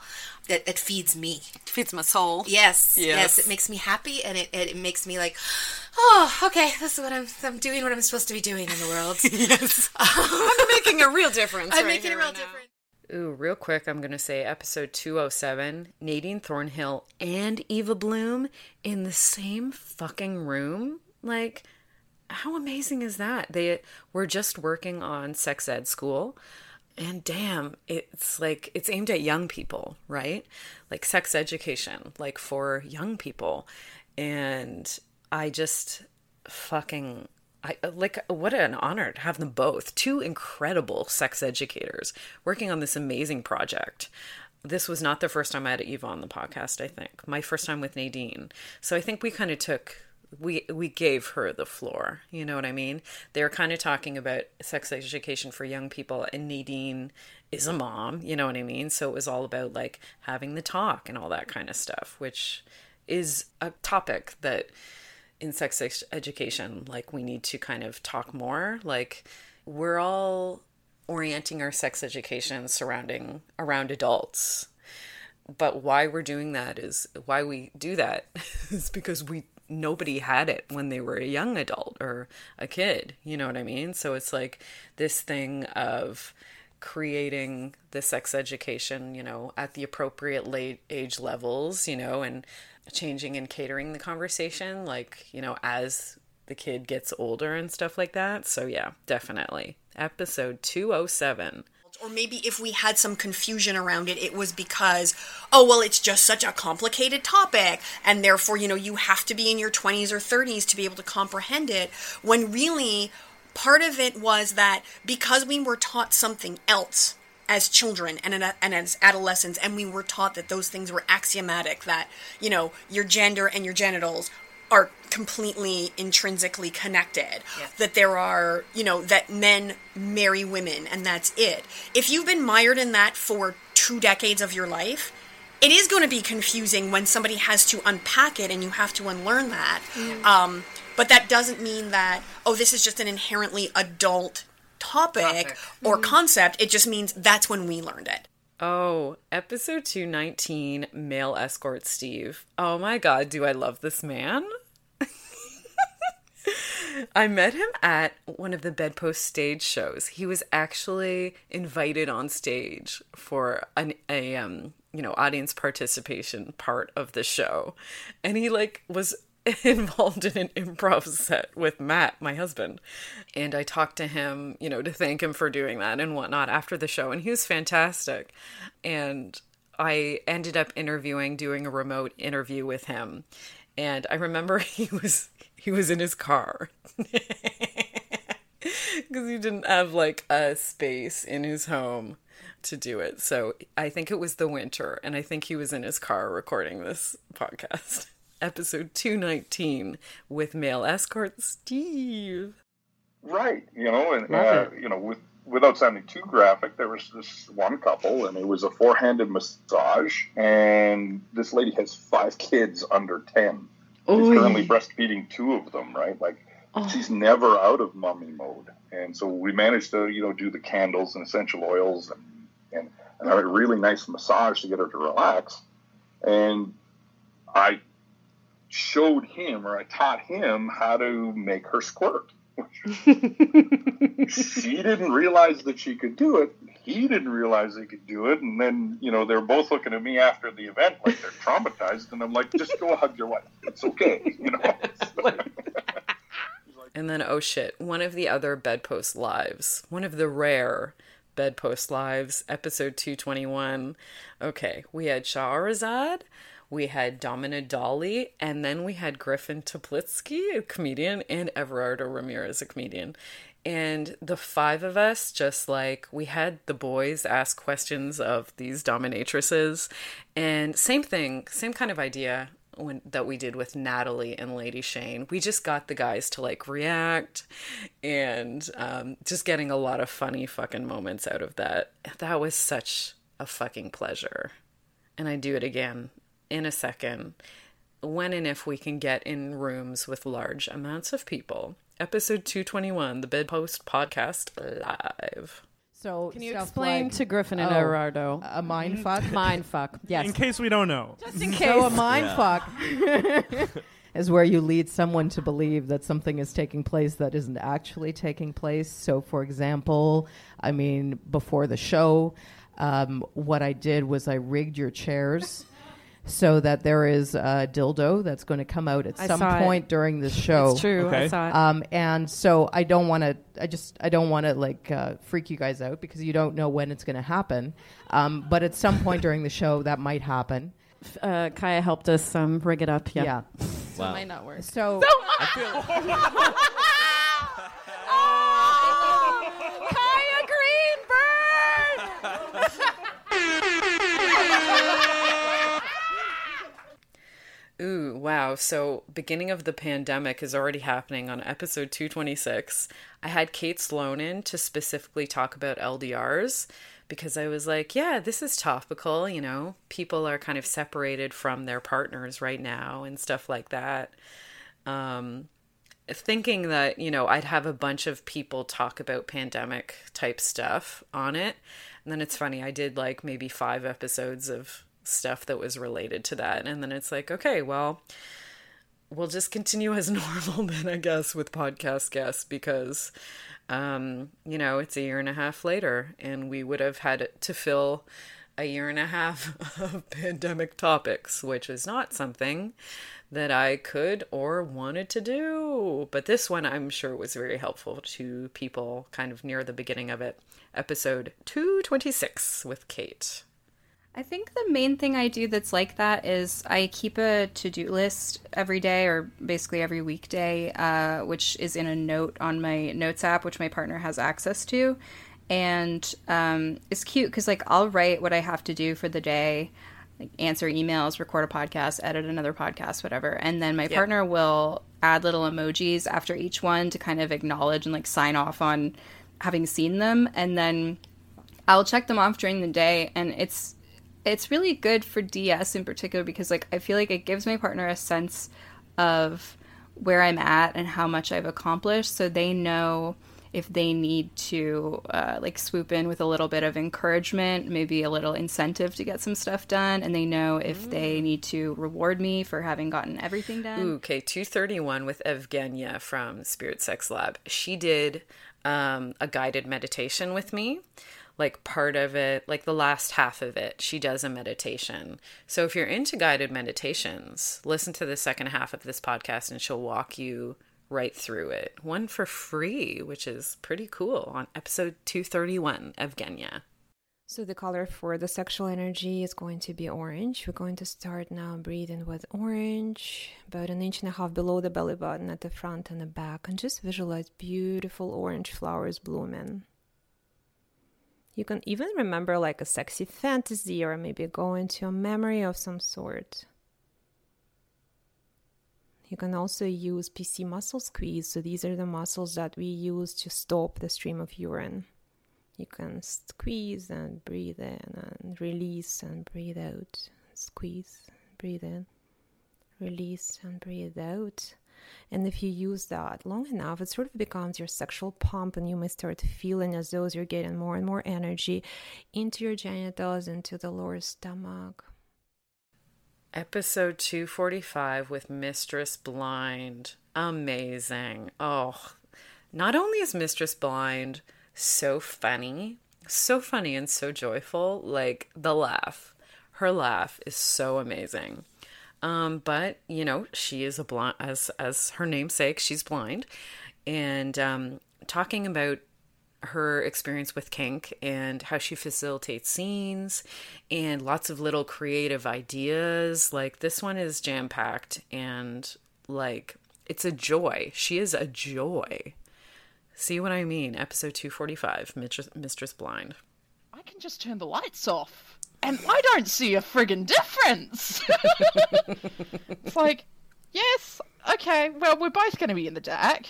That it feeds me. It feeds my soul. Yes. Yes. Yes. It makes me happy and it, it, it makes me like, oh, okay, this is what I'm I'm doing what I'm supposed to be doing in the world. <laughs> yes. <laughs> I'm making a real difference. I'm right making a real right difference. Ooh, real quick, I'm going to say episode 207 Nadine Thornhill and Eva Bloom in the same fucking room. Like, how amazing is that? They were just working on sex ed school. And damn, it's like, it's aimed at young people, right? Like sex education, like for young people. And I just fucking I uh, like what an honor to have them both, two incredible sex educators working on this amazing project. This was not the first time I had Eva on the podcast, I think. My first time with Nadine. So I think we kind of took we we gave her the floor. You know what I mean? They were kind of talking about sex education for young people and Nadine is a mom, you know what I mean? So it was all about like having the talk and all that kind of stuff, which is a topic that in sex education like we need to kind of talk more. Like we're all orienting our sex education surrounding around adults. But why we're doing that is why we do that <laughs> is because we nobody had it when they were a young adult or a kid you know what i mean? So it's like this thing of creating the sex education you know at the appropriate late age levels you know and changing and catering the conversation like you know as the kid gets older and stuff like that so yeah definitely episode 207 or maybe if we had some confusion around it, it was because, oh, well, it's just such a complicated topic, and therefore, you know, you have to be in your 20s or 30s to be able to comprehend it. When really, part of it was that because we were taught something else as children and, and as adolescents, and we were taught that those things were axiomatic, that, you know, your gender and your genitals are completely intrinsically connected. That there are, you know, that men marry women and that's it. If you've been mired in that for two decades of your life, it is going to be confusing when somebody has to unpack it and you have to unlearn that. Mm. Um, but that doesn't mean that, oh, this is just an inherently adult topic, or concept. It just means that's when we learned it. Oh, episode 219, male escort Steve. Oh my god, do I love this man? <laughs> I met him at one of the bedpost stage shows. He was actually invited on stage for an a um, you know, audience participation part of the show. And he like was <laughs> involved in an improv set with Matt, my husband. And I talked to him, you know, to thank him for doing that and whatnot after the show. And he was fantastic. And I ended up interviewing, doing a remote interview with him. And I remember <laughs> he was he was in his car <laughs> because he didn't have like a space in his home to do it. So I think it was the winter, and I think he was in his car recording this podcast. Episode 219 with male escort Steve. Right, you know, and Love uh, you know, with without sounding too graphic, there was this one couple, and it was a four-handed massage, and this lady has five kids under ten. She's Oy. currently breastfeeding two of them, right? Like she's never out of mummy mode, and so we managed to, you know, do the candles and essential oils and and, and have a really nice massage to get her to relax, and I showed him or I taught him how to make her squirt. <laughs> she didn't realize that she could do it. He didn't realize he could do it. And then, you know, they're both looking at me after the event like they're traumatized. And I'm like, just go hug your wife. It's okay. You know? <laughs> And then, oh shit, one of the other bedpost lives, one of the rare bedpost lives, episode 221. Okay, we had Shahrazad, we had Domina Dolly, and then we had Griffin Toplitsky, a comedian, and Everardo Ramirez, a comedian. And the five of us, just like we had the boys ask questions of these dominatrices, and same thing, same kind of idea when that we did with Natalie and Lady Shane. We just got the guys to like react and um, just getting a lot of funny fucking moments out of that. That was such a fucking pleasure. And I do it again in a second when and if we can get in rooms with large amounts of people. Episode 221, the Bedpost Podcast Live. So Can you explain like- to Griffin and oh, Everardo? a mind fuck? Mind fuck. <laughs> Yes. In case we don't know. Just in case. <laughs> So a case. mind Yeah. fuck <laughs> is where you lead someone to believe that something is taking place that isn't actually taking place. So, for example, I mean, before the show, um, what I did was I rigged your chairs. So that there is a dildo that's going to come out at I some saw it. point during the show. It's true, I saw it. Um, and so I don't want to. I just I don't want to like uh, freak you guys out because you don't know when it's going to happen. Um, but at some point during the show, that might happen. Uh, Kaya helped us um, rig it up. Yeah. Yeah. So it might not work. So <laughs> <laughs> Ooh, wow. So, beginning of the pandemic is already happening on episode 226. I had Kate Sloan in to specifically talk about LDRs because I was like, yeah, this is topical. You know, people are kind of separated from their partners right now and stuff like that. Um, thinking that, you know, I'd have a bunch of people talk about pandemic type stuff on it. And then it's funny, I did like maybe five episodes of stuff that was related to that. And then it's like, okay, well, we'll just continue as <laughs> normal then, I guess, with podcast guests because, um, you know, it's a year and a half later and we would have had to fill a year and a half <laughs> of pandemic topics, which is not something that I could or wanted to do. But this one I'm sure was very helpful to people kind of near the beginning of it. Episode 226 with Kate. I think the main thing I do that's like that is I keep a to do list every day or basically every weekday, uh, which is in a note on my notes app, which my partner has access to. And um, it's cute because, like, I'll write what I have to do for the day, like answer emails, record a podcast, edit another podcast, whatever. And then my Yep. partner will add little emojis after each one to kind of acknowledge and like sign off on having seen them. And then I'll check them off during the day. And it's it's really good for DS in particular because like I feel like it gives my partner a sense of where I'm at and how much I've accomplished so they know if they need to uh, like swoop in with a little bit of encouragement, maybe a little incentive to get some stuff done, and they know if they need to reward me for having gotten everything done. Ooh, okay, 231 with Evgenia from Spirit Sex Lab. She did um, a guided meditation with me. Like part of it, like the last half of it, she does a meditation. So if you're into guided meditations, listen to the second half of this podcast and she'll walk you right through it. One for free, which is pretty cool on episode 231, Evgenia. So the color for the sexual energy is going to be orange. We're going to start now breathing with orange, about an inch and a half below the belly button at the front and the back, and just visualize beautiful orange flowers blooming. You can even remember like a sexy fantasy or maybe go into a memory of some sort. You can also use PC muscle squeeze. So these are the muscles that we use to stop the stream of urine. You can squeeze and breathe in and release and breathe out. Squeeze, breathe in, release and breathe out. And if you use that long enough, it sort of becomes your sexual pump, and you may start feeling as though you're getting more and more energy into your genitals, into the lower stomach. Episode 245 with Mistress Blind. Amazing. Oh, not only is Mistress Blind so funny, so funny and so joyful, like the laugh. Her laugh is so amazing. Um, but you know, she is a blind as as her namesake, she's blind. And um talking about her experience with kink and how she facilitates scenes and lots of little creative ideas. Like this one is jam packed and like it's a joy. She is a joy. See what I mean? Episode 245, Mistress, Mistress Blind. I can just turn the lights off, and I don't see a friggin' difference. it's like, yes, okay, well, we're both going to be in the dark.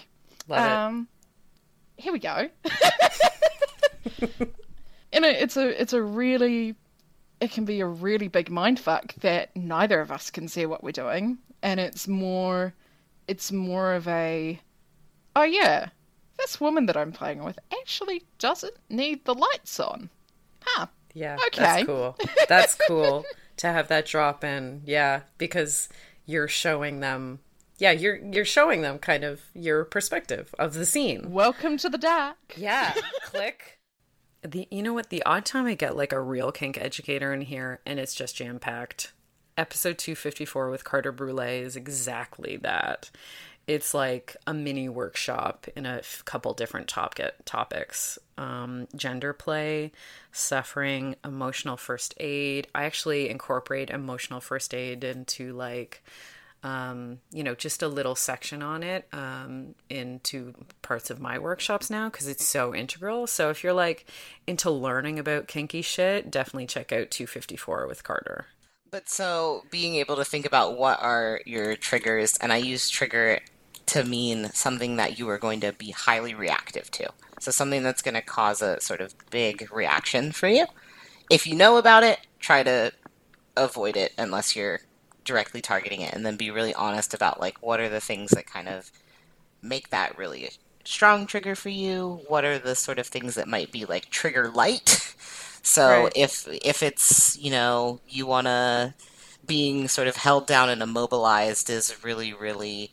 Love it. um, Here we go. and it, it's a it's a really it can be a really big mindfuck that neither of us can see what we're doing, and it's more it's more of a oh yeah this woman that I'm playing with actually doesn't need the lights on. Huh. Yeah, Okay. that's cool. <laughs> That's cool to have that drop in. Yeah, because you're showing them. Yeah, you're you're showing them kind of your perspective of the scene. Welcome to the dark. Yeah, <laughs> click. The you know what the odd time I get like a real kink educator in here and it's just jam packed. Episode 254 with Carter Brule is exactly that. It's like a mini workshop in a couple different top topics. Um, gender play, suffering, emotional first aid. I actually incorporate emotional first aid into like um, you know, just a little section on it um, into parts of my workshops now because it's so integral. So if you're like into learning about kinky shit, definitely check out 254 with Carter. But so being able to think about what are your triggers, and I use trigger to mean something that you are going to be highly reactive to. So something that's going to cause a sort of big reaction for you. If you know about it, try to avoid it unless you're directly targeting it and then be really honest about like what are the things that kind of make that really strong trigger for you? What are the sort of things that might be like trigger light? <laughs> So Right. if if it's, you know, you want to being sort of held down and immobilized is really really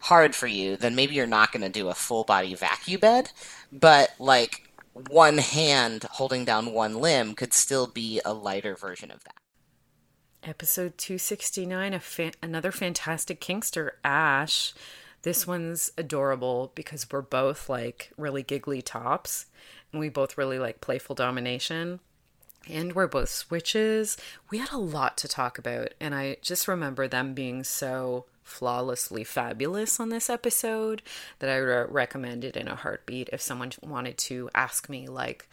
hard for you, then maybe you're not going to do a full body vacuum bed, but like one hand holding down one limb could still be a lighter version of that. Episode 269, a fa- another fantastic Kinkster, Ash. This one's adorable because we're both like really giggly tops we both really like playful domination. And we're both switches. We had a lot to talk about, and I just remember them being so flawlessly fabulous on this episode that I would recommend it in a heartbeat if someone wanted to ask me, like,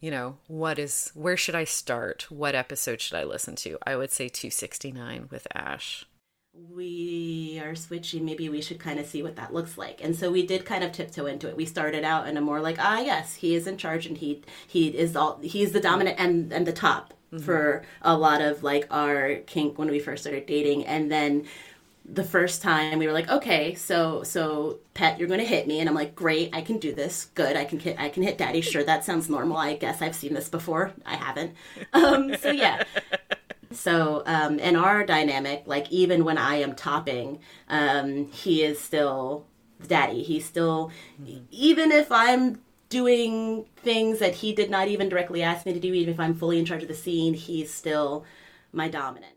you know, what is, where should I start? What episode should I listen to? I would say 269 with Ash. We are switching maybe we should kind of see what that looks like. And so we did kind of tiptoe into it. We started out in a more like ah yes he is in charge and he he is all he's the dominant and and the top for a lot of like our kink when we first started dating. And then the first time we were like okay so so pet you're going to hit me. And i'm like great i can do this. Good i can hit i can hit daddy. Sure that sounds normal. I guess i've seen this before. I haven't. <laughs> Um so yeah so um, in our dynamic, like even when I am topping, um, he is still daddy. He's still, even if I'm doing things that he did not even directly ask me to do, even if I'm fully in charge of the scene, he's still my dominant.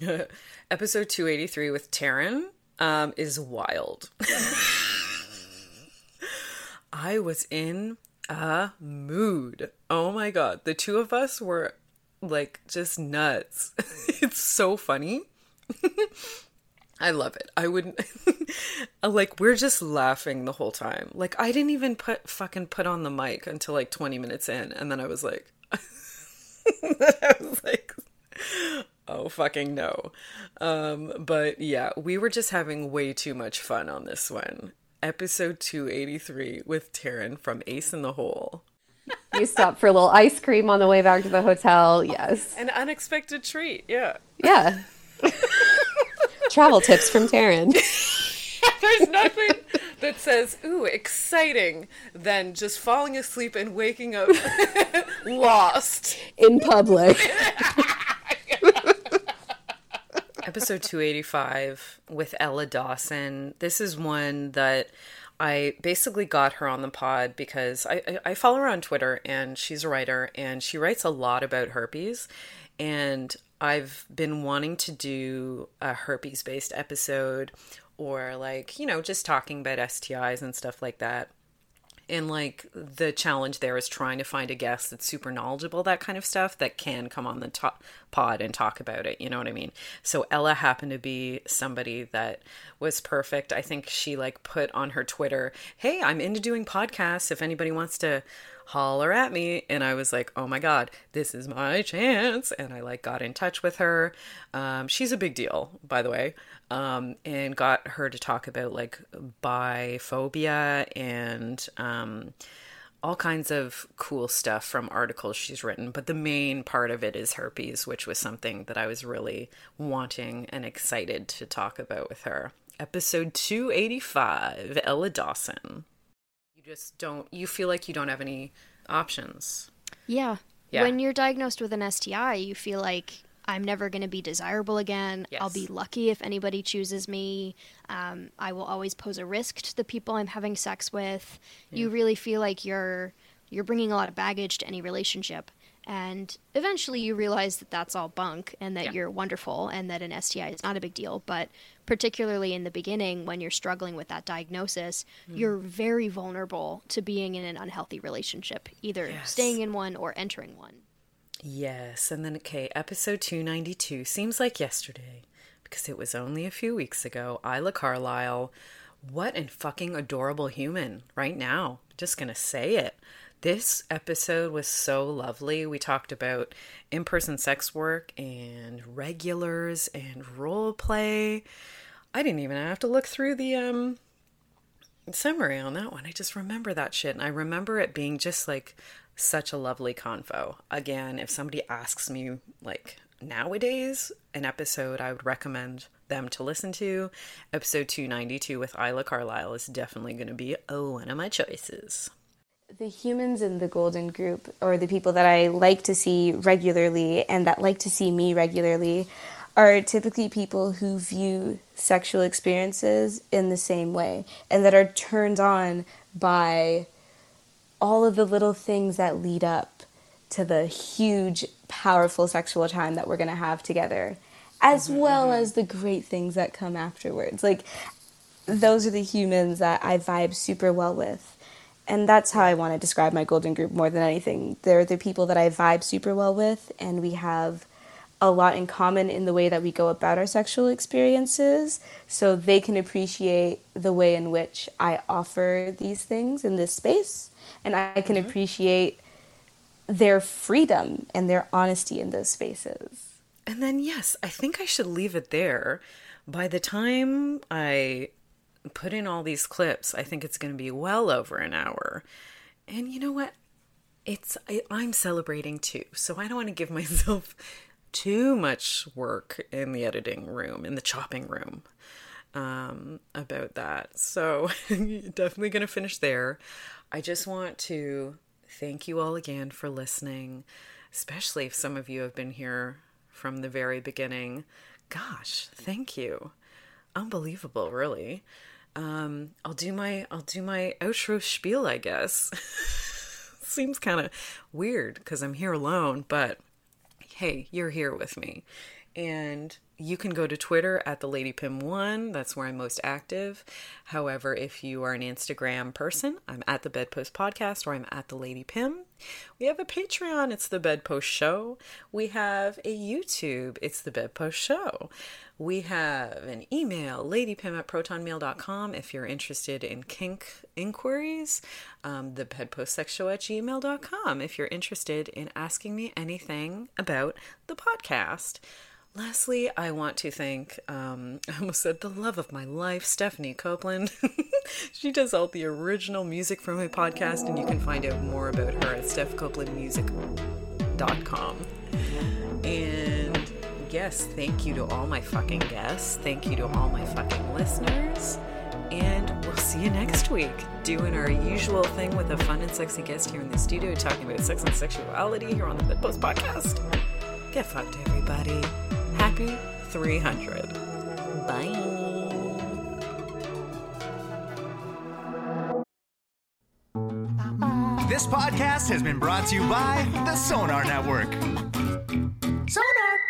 <laughs> Episode 283 with Taryn um, is wild. <laughs> I was in a mood. Oh my god. The two of us were like just nuts. <laughs> it's so funny. <laughs> I love it. I would <laughs> like we're just laughing the whole time. Like I didn't even put fucking put on the mic until like 20 minutes in and then I was like I was like oh fucking no. Um but yeah, we were just having way too much fun on this one. Episode 283 with Taryn from Ace in the Hole. You stopped for a little ice cream on the way back to the hotel. Yes. An unexpected treat, yeah. Yeah. <laughs> Travel tips from Taryn. <laughs> There's nothing that says, ooh, exciting, than just falling asleep and waking up <laughs> lost. In public. Episode 285 with Ella Dawson. This is one that I basically got her on the pod because I, I, I follow her on Twitter and she's a writer and she writes a lot about herpes. And I've been wanting to do a herpes based episode or like, you know, just talking about STIs and stuff like that. And like the challenge there is trying to find a guest that's super knowledgeable, that kind of stuff, that can come on the pod and talk about it. You know what I mean? So Ella happened to be somebody that was perfect. I think she like put on her Twitter, Hey, I'm into doing podcasts. If anybody wants to holler at me and i was like oh my god this is my chance. And i like got in touch with her. Um, she's a big deal by the way um, and got her to talk about like biphobia and um, all kinds of cool stuff from articles she's written. But the main part of it is herpes which was something that i was really wanting and excited to talk about with her. Episode 285 ella dawson just don't you feel like you don't have any options Yeah. Yeah. When you're diagnosed with an STI, you feel like I'm never going to be desirable again. I'll be lucky if anybody chooses me. Um, I will always pose a risk to the people I'm having sex with. You really feel like you're you're bringing a lot of baggage to any relationship. And eventually you realize that that's all bunk and that you're wonderful and that an STI is not a big deal. But particularly in the beginning, when you're struggling with that diagnosis, Mm. you're very vulnerable to being in an unhealthy relationship, either Yes. staying in one or entering one. Yes, and then okay, episode 292 seems like yesterday because it was only a few weeks ago. Isla Carlisle, what an fucking adorable human right now. Just gonna say it. This episode was so lovely. We talked about in person sex work and regulars and role play. I didn't even have to look through the um summary on that one. I just remember that shit. And I remember it being just like such a lovely convo. Again, if somebody asks me, like nowadays, an episode I would recommend them to listen to, episode 292 with Isla Carlisle is definitely going to be oh, one of my choices. The humans in the golden group, or the people that I like to see regularly and that like to see me regularly, are typically people who view sexual experiences in the same way and that are turned on by all of the little things that lead up to the huge, powerful sexual time that we're going to have together, as mm-hmm, well mm-hmm. as the great things that come afterwards. Like, those are the humans that I vibe super well with. And that's how I want to describe my golden group more than anything. They're the people that I vibe super well with, and we have a lot in common in the way that we go about our sexual experiences so they can appreciate the way in which I offer these things in this space and I can mm-hmm. appreciate their freedom and their honesty in those spaces. And then, yes, I think I should leave it there. By the time I put in all these clips, I think it's going to be well over an hour. And you know what? It's I, I'm celebrating too, so I don't want to give <laughs> myself too much work in the editing room, in the chopping room, um, about that. So <laughs> definitely going to finish there. I just want to thank you all again for listening, especially if some of you have been here from the very beginning. Gosh, thank you. Unbelievable, really. Um, I'll do my I'll do my outro spiel, I guess. <laughs> Seems kind of weird because I'm here alone, but hey, you're here with me. And you can go to Twitter at the Lady Pim One. That's where I'm most active. However, if you are an Instagram person, I'm at the Bedpost Podcast or I'm at the Lady Pim. We have a Patreon. It's the Bedpost Show. We have a YouTube. It's the Bedpost Show. We have an email, ladypim at protonmail.com if you're interested in kink inquiries. Um, the bedpostsexshow at gmail.com if you're interested in asking me anything about the podcast. Lastly, I want to thank, um, <laughs> I almost said the love of my life, Stephanie Copeland. <laughs> she does all the original music for my podcast, and you can find out more about her at stephcopelandmusic.com. And yes, thank you to all my fucking guests. Thank you to all my fucking listeners. And we'll see you next week, doing our usual thing with a fun and sexy guest here in the studio, talking about sex and sexuality here on the Bedpost Podcast. Get fucked, everybody. Happy 300. Bye. This podcast has been brought to you by the Sonar Network. Sonar.